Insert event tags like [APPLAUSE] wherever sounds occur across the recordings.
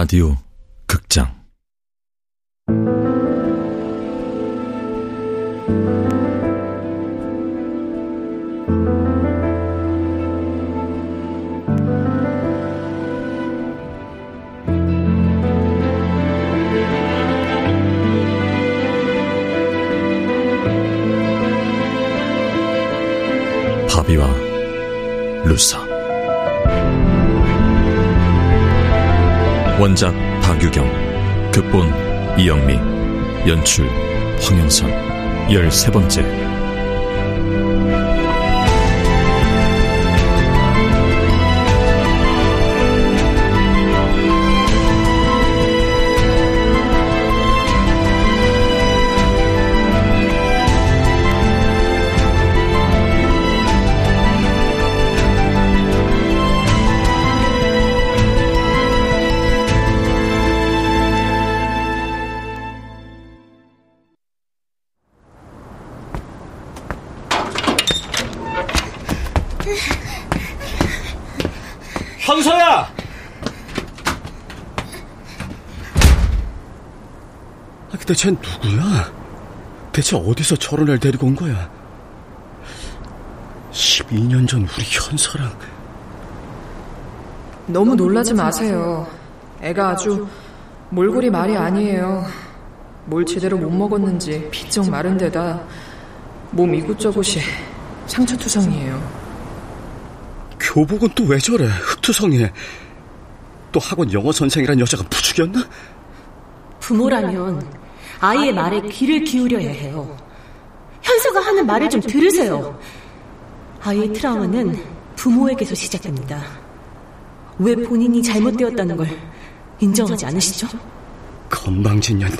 라디오 극장. 바비와 루사 원작 박유경 극본 이영미 연출 황영선. 열세 번째 황서야! 아, 근데 쟨 누구야? 대체 어디서 저런 애를 데리고 온 거야? 12년 전 우리 현서랑 너무 놀라지 마세요. 애가 아주 몰골이 말이 아니에요. 뭘 제대로 못 먹었는지 비쩍 마른 데다 몸 이곳저곳이 상처투성이에요. 교복은 또 왜 저래? 흑투성이해. 또 학원 영어 선생이란 여자가 부죽였나? 부모라면 아이의 말에 귀를 기울여야 해요. 현서가 하는 말을 좀 들으세요. 아이의 트라우마는 부모에게서 시작됩니다. 왜 본인이 잘못되었다는 걸 인정하지 않으시죠? 건방진 년.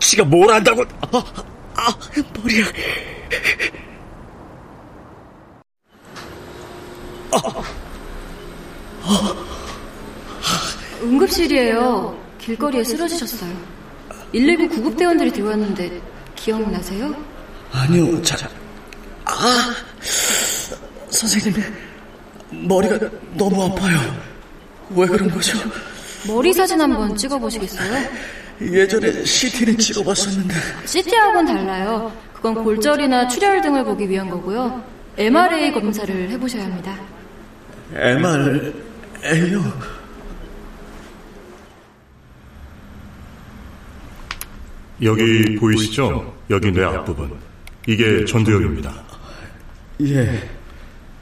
지가 뭘 안다고? 아, 아, 머리야. 응급실이에요. 길거리에 쓰러지셨어요. 119 구급대원들이 들어왔는데 기억나세요? 아니요, 자, 아, 선생님, 머리가 너무 아파요. 왜 그런 거죠? 머리 사진 한번 찍어보시겠어요? 예전에 CT는 찍어봤었는데. CT하고는 달라요. 그건 골절이나 출혈 등을 보기 위한 거고요. MRA 검사를 해보셔야 합니다. MRA요? 여기 보이시죠? 여기 뇌 앞부분. 이게 전두엽입니다. 예.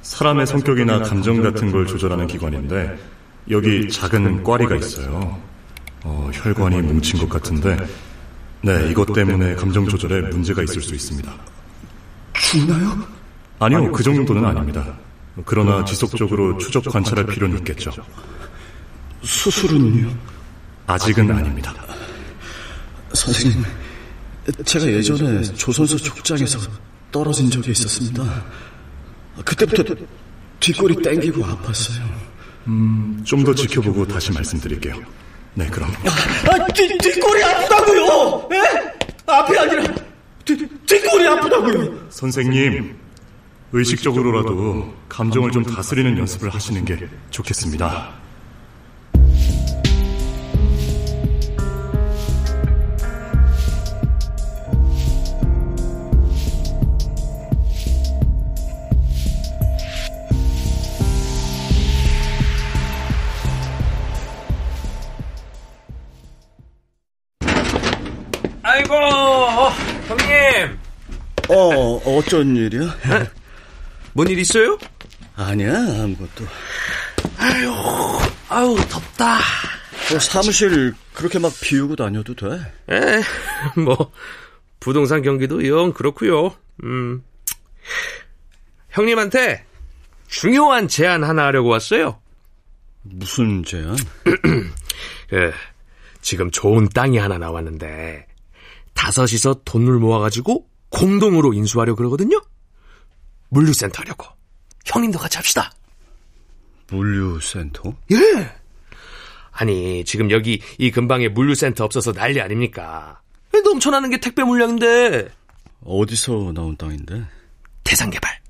사람의 성격이나 감정 같은 걸 조절하는 기관인데 여기 작은 꽈리가 있어요. 어, 혈관이 뭉친 것 같은데 네, 이것 때문에 감정 조절에 문제가 있을 수 있습니다. 죽나요? 아니요, 그 정도는 아닙니다. 그러나 지속적으로 추적 관찰할 필요는 있겠죠. 수술은요? 아직은 아닙니다. 선생님, 제가 예전에 조선소 족장에서 떨어진 적이 있었습니다. 그때부터 뒷골이 땡기고 아팠어요. 음, 좀 더 지켜보고 다시 말씀드릴게요. 네, 그럼. 아, 뒷, 뒷골이 아프다고요! 예? 앞이 아니라 뒷, 뒷골이 아프다고요! 선생님, 의식적으로라도 감정을 좀 다스리는 연습을 하시는 게 좋겠습니다. 아이고, 형님. 어, 어쩐 일이야? [LAUGHS] 뭔 일 있어요? 아니야, 아무것도. 아유, 아우, 덥다. 뭐 사무실 그렇게 막 비우고 다녀도 돼? 에, 뭐, 부동산 경기도 영 그렇고요 음. 형님한테 중요한 제안 하나 하려고 왔어요. 무슨 제안? 그, [CLEARS THROAT] 지금 좋은 땅이 하나 나왔는데, 다섯이서 돈을 모아가지고 공동으로 인수하려 그러거든요? 물류센터 하려고. 형님도 같이 합시다. 물류센터? 예! 아니, 지금 여기 이 근방에 물류센터 없어서 난리 아닙니까? 넘쳐나는 게 택배 물량인데. 어디서 나온 땅인데? 대산개발.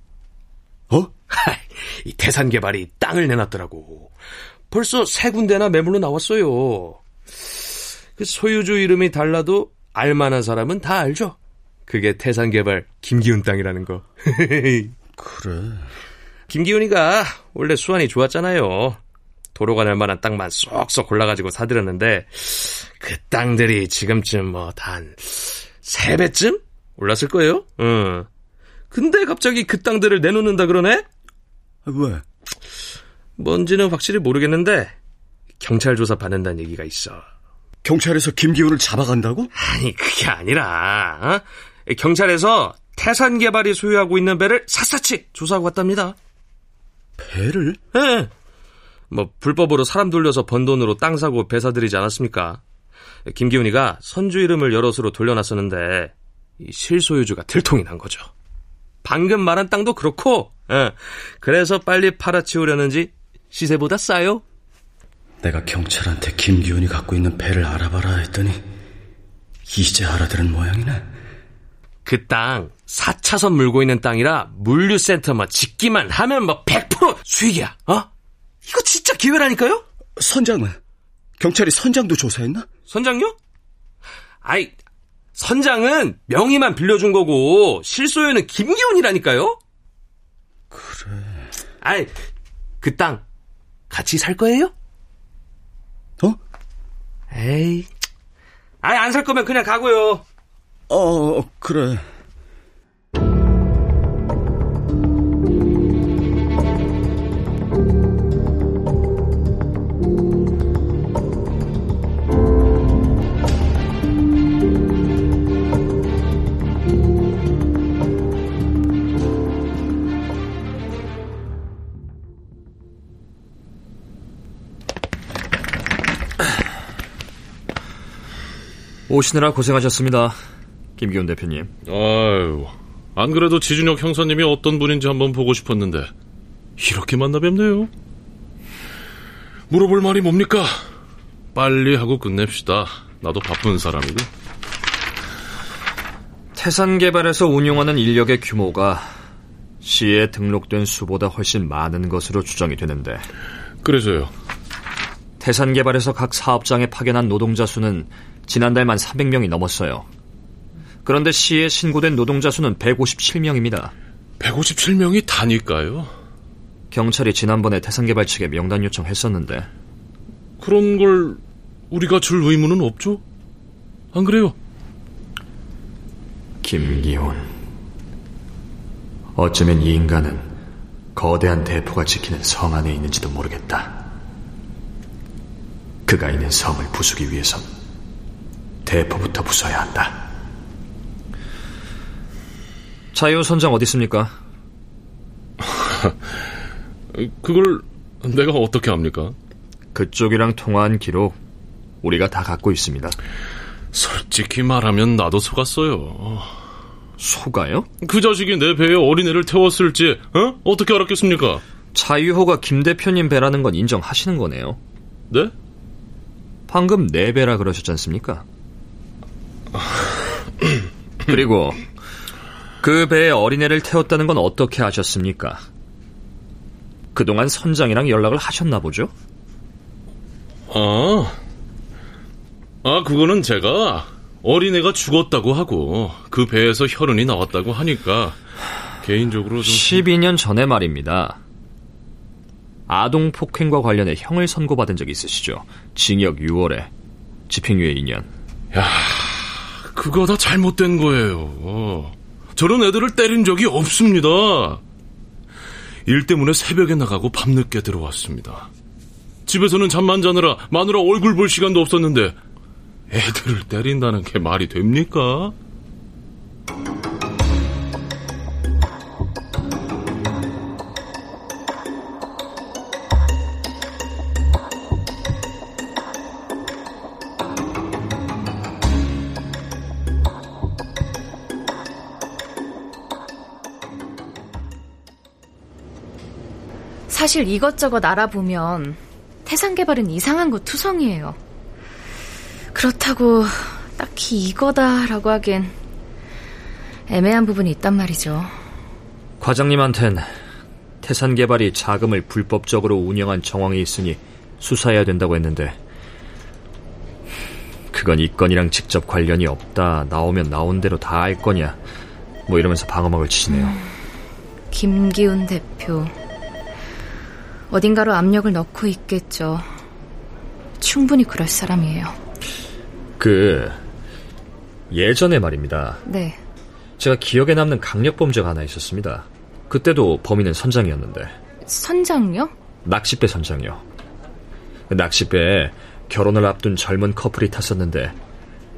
어? 이 대산개발이 땅을 내놨더라고. 벌써 세 군데나 매물로 나왔어요. 그 소유주 이름이 달라도 알만한 사람은 다 알죠. 그게 태산개발 김기훈 땅이라는 거. [LAUGHS] 그래. 김기훈이가 원래 수완이 좋았잖아요. 도로가 날 만한 땅만 쏙쏙 골라가지고 사들였는데 그 땅들이 지금쯤 뭐 단 세 배쯤 올랐을 거예요. 응. 근데 갑자기 그 땅들을 내놓는다 그러네? 왜? 뭔지는 확실히 모르겠는데 경찰 조사 받는다는 얘기가 있어. 경찰에서 김기훈을 잡아간다고? 아니 그게 아니라 어? 경찰에서 태산 개발이 소유하고 있는 배를 샅샅이 조사하고 왔답니다. 배를? 예. 뭐 불법으로 사람 돌려서 번 돈으로 땅 사고 배 사들이지 않았습니까? 김기훈이가 선주 이름을 여럿으로 돌려놨었는데 이 실소유주가 들통이 난 거죠. 방금 말한 땅도 그렇고, 예. 그래서 빨리 팔아치우려는지 시세보다 싸요. 내가 경찰한테 김기훈이 갖고 있는 배를 알아봐라 했더니 이제 알아들은 모양이네. 그 땅 4차선 물고 있는 땅이라 물류센터만 짓기만 하면 뭐100% 수익이야. 어? 이거 진짜 기회라니까요? 선장은? 경찰이 선장도 조사했나? 선장요? 아이, 선장은 명의만 빌려준 거고 실소유는 김기훈이라니까요? 그래. 아이, 그 땅 같이 살 거예요? 어? 에이, 아이 안 살 거면 그냥 가고요. 어, 그래. 오시느라 고생하셨습니다. 김기훈 대표님. 아유, 안 그래도 지준혁 형사님이 어떤 분인지 한번 보고 싶었는데 이렇게 만나 뵙네요. 물어볼 말이 뭡니까? 빨리 하고 끝냅시다. 나도 바쁜 사람이고. 태산 개발에서 운용하는 인력의 규모가 시에 등록된 수보다 훨씬 많은 것으로 추정이 되는데 그래서요. 태산 개발에서 각 사업장에 파견한 노동자 수는 지난달만 300명이 넘었어요. 그런데 시에 신고된 노동자 수는 157명입니다. 157명이 다니까요. 경찰이 지난번에 태산개발 측에 명단 요청했었는데 그런 걸 우리가 줄 의무는 없죠? 안 그래요? 김기훈 어쩌면 이 인간은 거대한 대포가 지키는 성 안에 있는지도 모르겠다. 그가 있는 성을 부수기 위해선 대포부터 부숴야 한다. 자유 선장 어디 있습니까? [LAUGHS] 그걸 내가 어떻게 합니까? 그쪽이랑 통화한 기록 우리가 다 갖고 있습니다. 솔직히 말하면 나도 속았어요. 속아요? 그 자식이 내 배에 어린애를 태웠을지 어? 어떻게 알았겠습니까? 자유호가 김 대표님 배라는 건 인정하시는 거네요. 네? 방금 내 배라 그러셨지 않습니까? [LAUGHS] 그리고 그 배에 어린애를 태웠다는 건 어떻게 아셨습니까? 그동안 선장이랑 연락을 하셨나 보죠? 아, 아 그거는 제가 어린애가 죽었다고 하고 그 배에서 혈흔이 나왔다고 하니까 개인적으로 좀 12년 전에 말입니다. 아동 폭행과 관련해 형을 선고받은 적 있으시죠? 징역 6월에 집행유예 2년. 야, 그거 다 잘못된 거예요. 저런 애들을 때린 적이 없습니다. 일 때문에 새벽에 나가고 밤늦게 들어왔습니다. 집에서는 잠만 자느라 마누라 얼굴 볼 시간도 없었는데 애들을 때린다는 게 말이 됩니까? 사실 이것저것 알아보면 태산 개발은 이상한 거 투성이에요. 그렇다고 딱히 이거다라고 하기엔 애매한 부분이 있단 말이죠. 과장님한텐 태산 개발이 자금을 불법적으로 운영한 정황이 있으니 수사해야 된다고 했는데 그건 이 건이랑 직접 관련이 없다. 나오면 나온 대로 다 알 거냐. 뭐 이러면서 방어막을 치시네요. 음, 김기훈 대표. 어딘가로 압력을 넣고 있겠죠. 충분히 그럴 사람이에요. 그 예전에 말입니다. 네. 제가 기억에 남는 강력 범죄가 하나 있었습니다. 그때도 범인은 선장이었는데. 선장요? 낚싯배 선장이요. 낚싯배에 결혼을 앞둔 젊은 커플이 탔었는데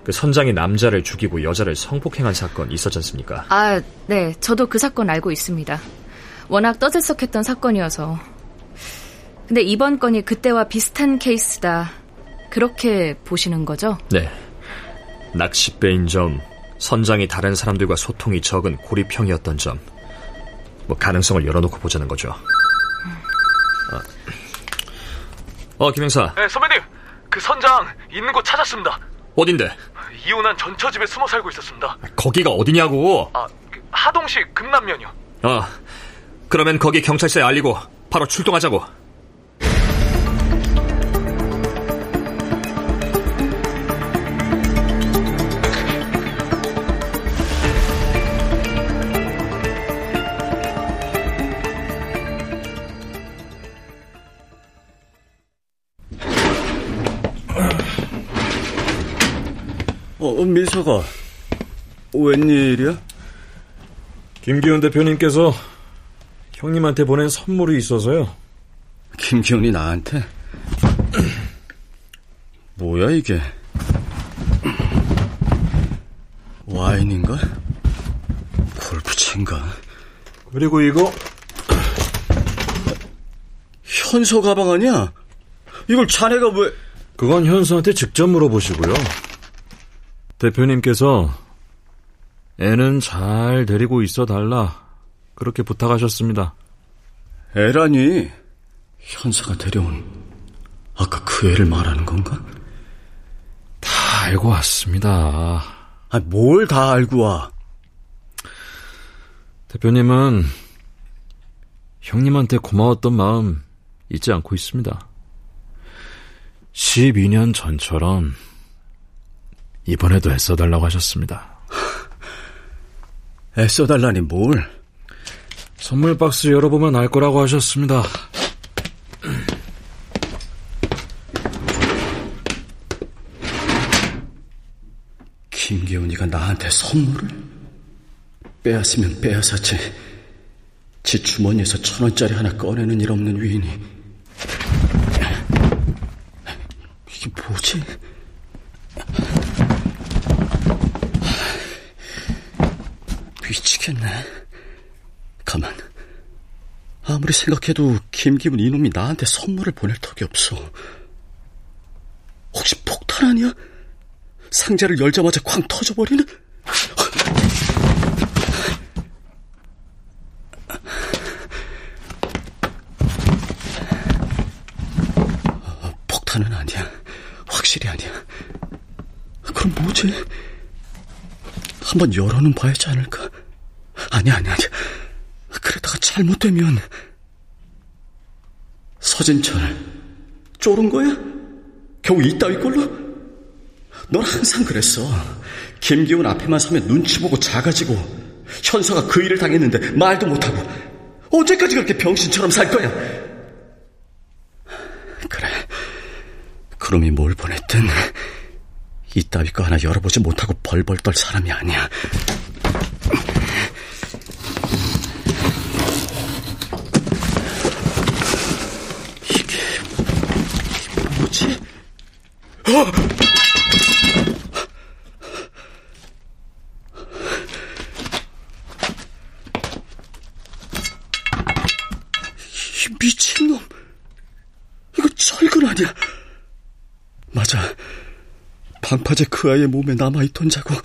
그 선장이 남자를 죽이고 여자를 성폭행한 사건 있었지 않습니까? 아, 네. 저도 그 사건 알고 있습니다. 워낙 떠들썩했던 사건이어서. 근데 이번 건이 그때와 비슷한 케이스다. 그렇게 보시는 거죠? 네. 낚싯배인 점, 선장이 다른 사람들과 소통이 적은 고립형이었던 점, 뭐 가능성을 열어놓고 보자는 거죠. 아. 어, 김행사. 네, 선배님. 그 선장 있는 곳 찾았습니다. 어딘데? 이혼한 전처집에 숨어 살고 있었습니다. 거기가 어디냐고? 아, 그 하동시 금남면이요. 어, 그러면 거기 경찰서에 알리고 바로 출동하자고. 어, 미서가 웬일이야? 김기훈 대표님께서 형님한테 보낸 선물이 있어서요. 김기훈이 나한테? [CLEARS THROAT] 뭐야 이게? 와인인가? 골프채인가? 그리고 이거 현서 가방 아니야? 이걸 자네가 왜? 그건 현서한테 직접 물어보시고요. 대표님께서 애는 잘 데리고 있어 달라 그렇게 부탁하셨습니다. 애라니 현사가 데려온 아까 그 애를 말하는 건가? 다 알고 왔습니다. 아, 뭘 다 알고 와? 대표님은 형님한테 고마웠던 마음 잊지 않고 있습니다. 12년 전처럼 이번에도 애써달라고 하셨습니다. [LAUGHS] 애써달라니 뭘? 선물 박스 열어보면 알 거라고 하셨습니다. [CLEARS THROAT] 김기훈이가 나한테 선물을? 빼앗으면 빼앗았지. 지 주머니에서 천 원짜리 하나 꺼내는 일 없는 위인이. 이게 뭐지? 미치겠네. 가만. 아무리 생각해도 김기훈 이놈이 나한테 선물을 보낼 턱이 없어. 혹시 폭탄 아니야? 상자를 열자마자 쾅 터져버리는? 폭탄은 아니야. 확실히 아니야. 그럼 뭐지? 한번 열어는 봐야지 않을까? 아니야, 아니야, 아니야. 그러다가 잘못되면 서진철 쫄은 거야? 겨우 이따위 걸로? 넌 항상 그랬어. 김기훈 앞에만 서면 눈치 보고 작아지고 현서가 그 일을 당했는데 말도 못하고 언제까지 그렇게 병신처럼 살 거야? 그래. 그럼이 뭘 보냈든 이따위 거 하나 열어보지 못하고 벌벌 떨 사람이 아니야. 이게 뭐지? 어! 미친놈. 이거 철근 아니야. 맞아. 방파제 그 아이의 몸에 남아있던 자국.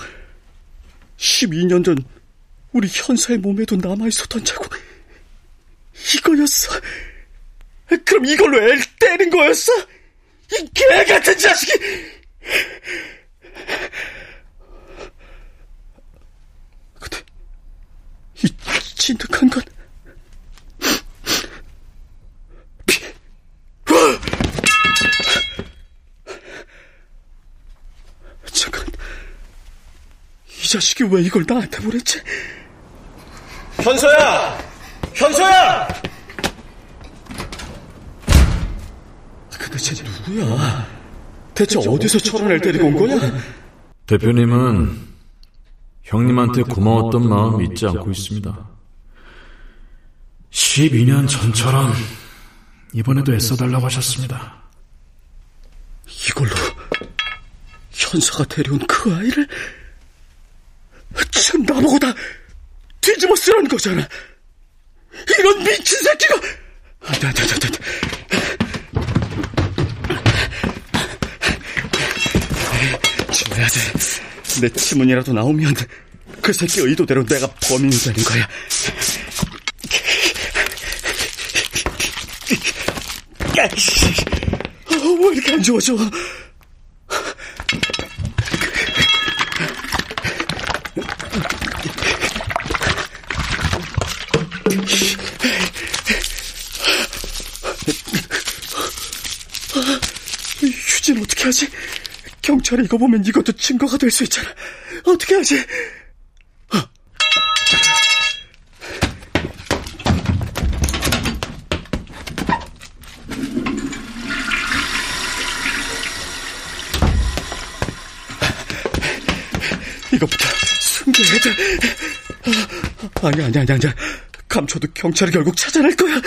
12년 전 우리 현사의 몸에도 남아있었던 자국. 이거였어. 그럼 이걸로 애를 때린 거였어? 이 개 같은 자식이! 근데, 이 진득한 건, 자식이 왜 이걸 나한테 보냈지? 현서야! 현서야! 누구야? 대체 어디서 철원을 데리고 온 거냐? 대표님은 형님한테 고마웠던 마음 잊지 않고 있습니다. 12년 전처럼 이번에도 애써달라고 하셨습니다. 이걸로 현서가 데려온 그 아이를 지금 나보고 다 뒤집어 쓰라는 거잖아. 이런 미친 새끼가! 안 돼, 안 돼, 안 돼, 안 돼. 돼. 내 지문이라도 나오면 그 새끼 의도대로 내가 범인이 되는 거야. 어, 왜 이렇게 안 좋아져? 휴지는 어떻게 하지? 경찰이 이거 보면 이것도 증거가 될 수 있잖아. 어떻게 하지? 어. 이것부터 숨겨야 돼. 아니, 아니, 아니, 아니. 감춰도 경찰이 결국 찾아낼 거야.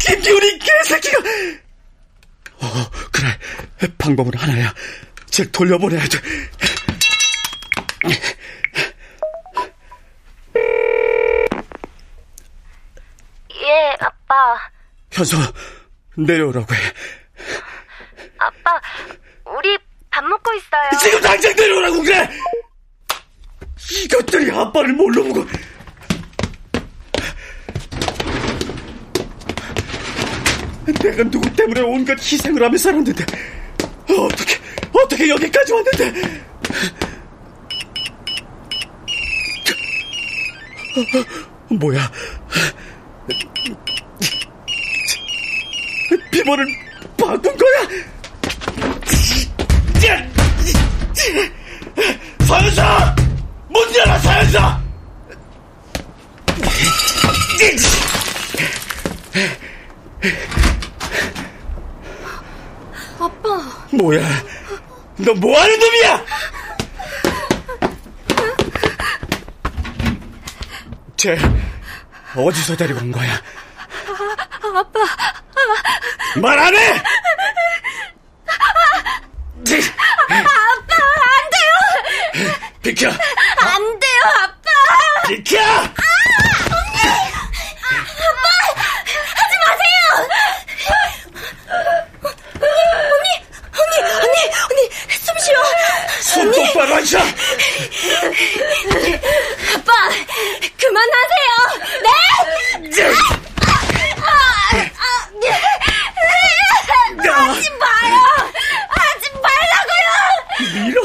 김기훈이 개새끼가! 어, 그래. 방법은 하나야. 즉 돌려보내야 돼. 예, 아빠. 현서, 내려오라고 해. 아빠, 우리 밥 먹고 있어요. 지금 당장 내려오라고 그래! 이것들이 아빠를 몰라 보고. 내가 누구 때문에 온갖 희생을 하며 살았는데 어떻게 어떻게 여기까지 왔는데 어, 뭐야 비번을 바꾼 거야 서현사! 문 열어, 서현사! 아빠. 뭐야 너 뭐 하는 놈이야 쟤 어디서 데리고 온 거야 아, 아빠. 말안 해! 아빠, 안 돼요! 비켜! 안 돼요, 아빠! 비켜! 아빠! 하지 마세요! 언니! 언니! 언니! 언니! 숨 쉬어! 손 똑바로 앉아! 아빠! 그만하세요! 네! 아, 아, 하지 마요! 하지 말라고요! 밀어!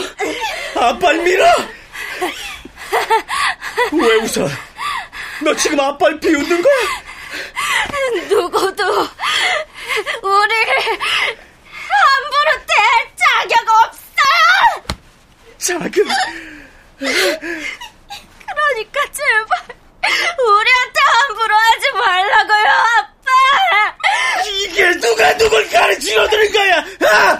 아빠를 밀어! 왜 웃어? 너 지금 아빠를 비웃는 거야? 누구도 우리를 함부로 대할 자격 없어요! 자격? 그러니까 제발 우리한테 함부로 하지 말라고요, 아빠! 이게 누가 누굴 가르치려 드는 거야? 아!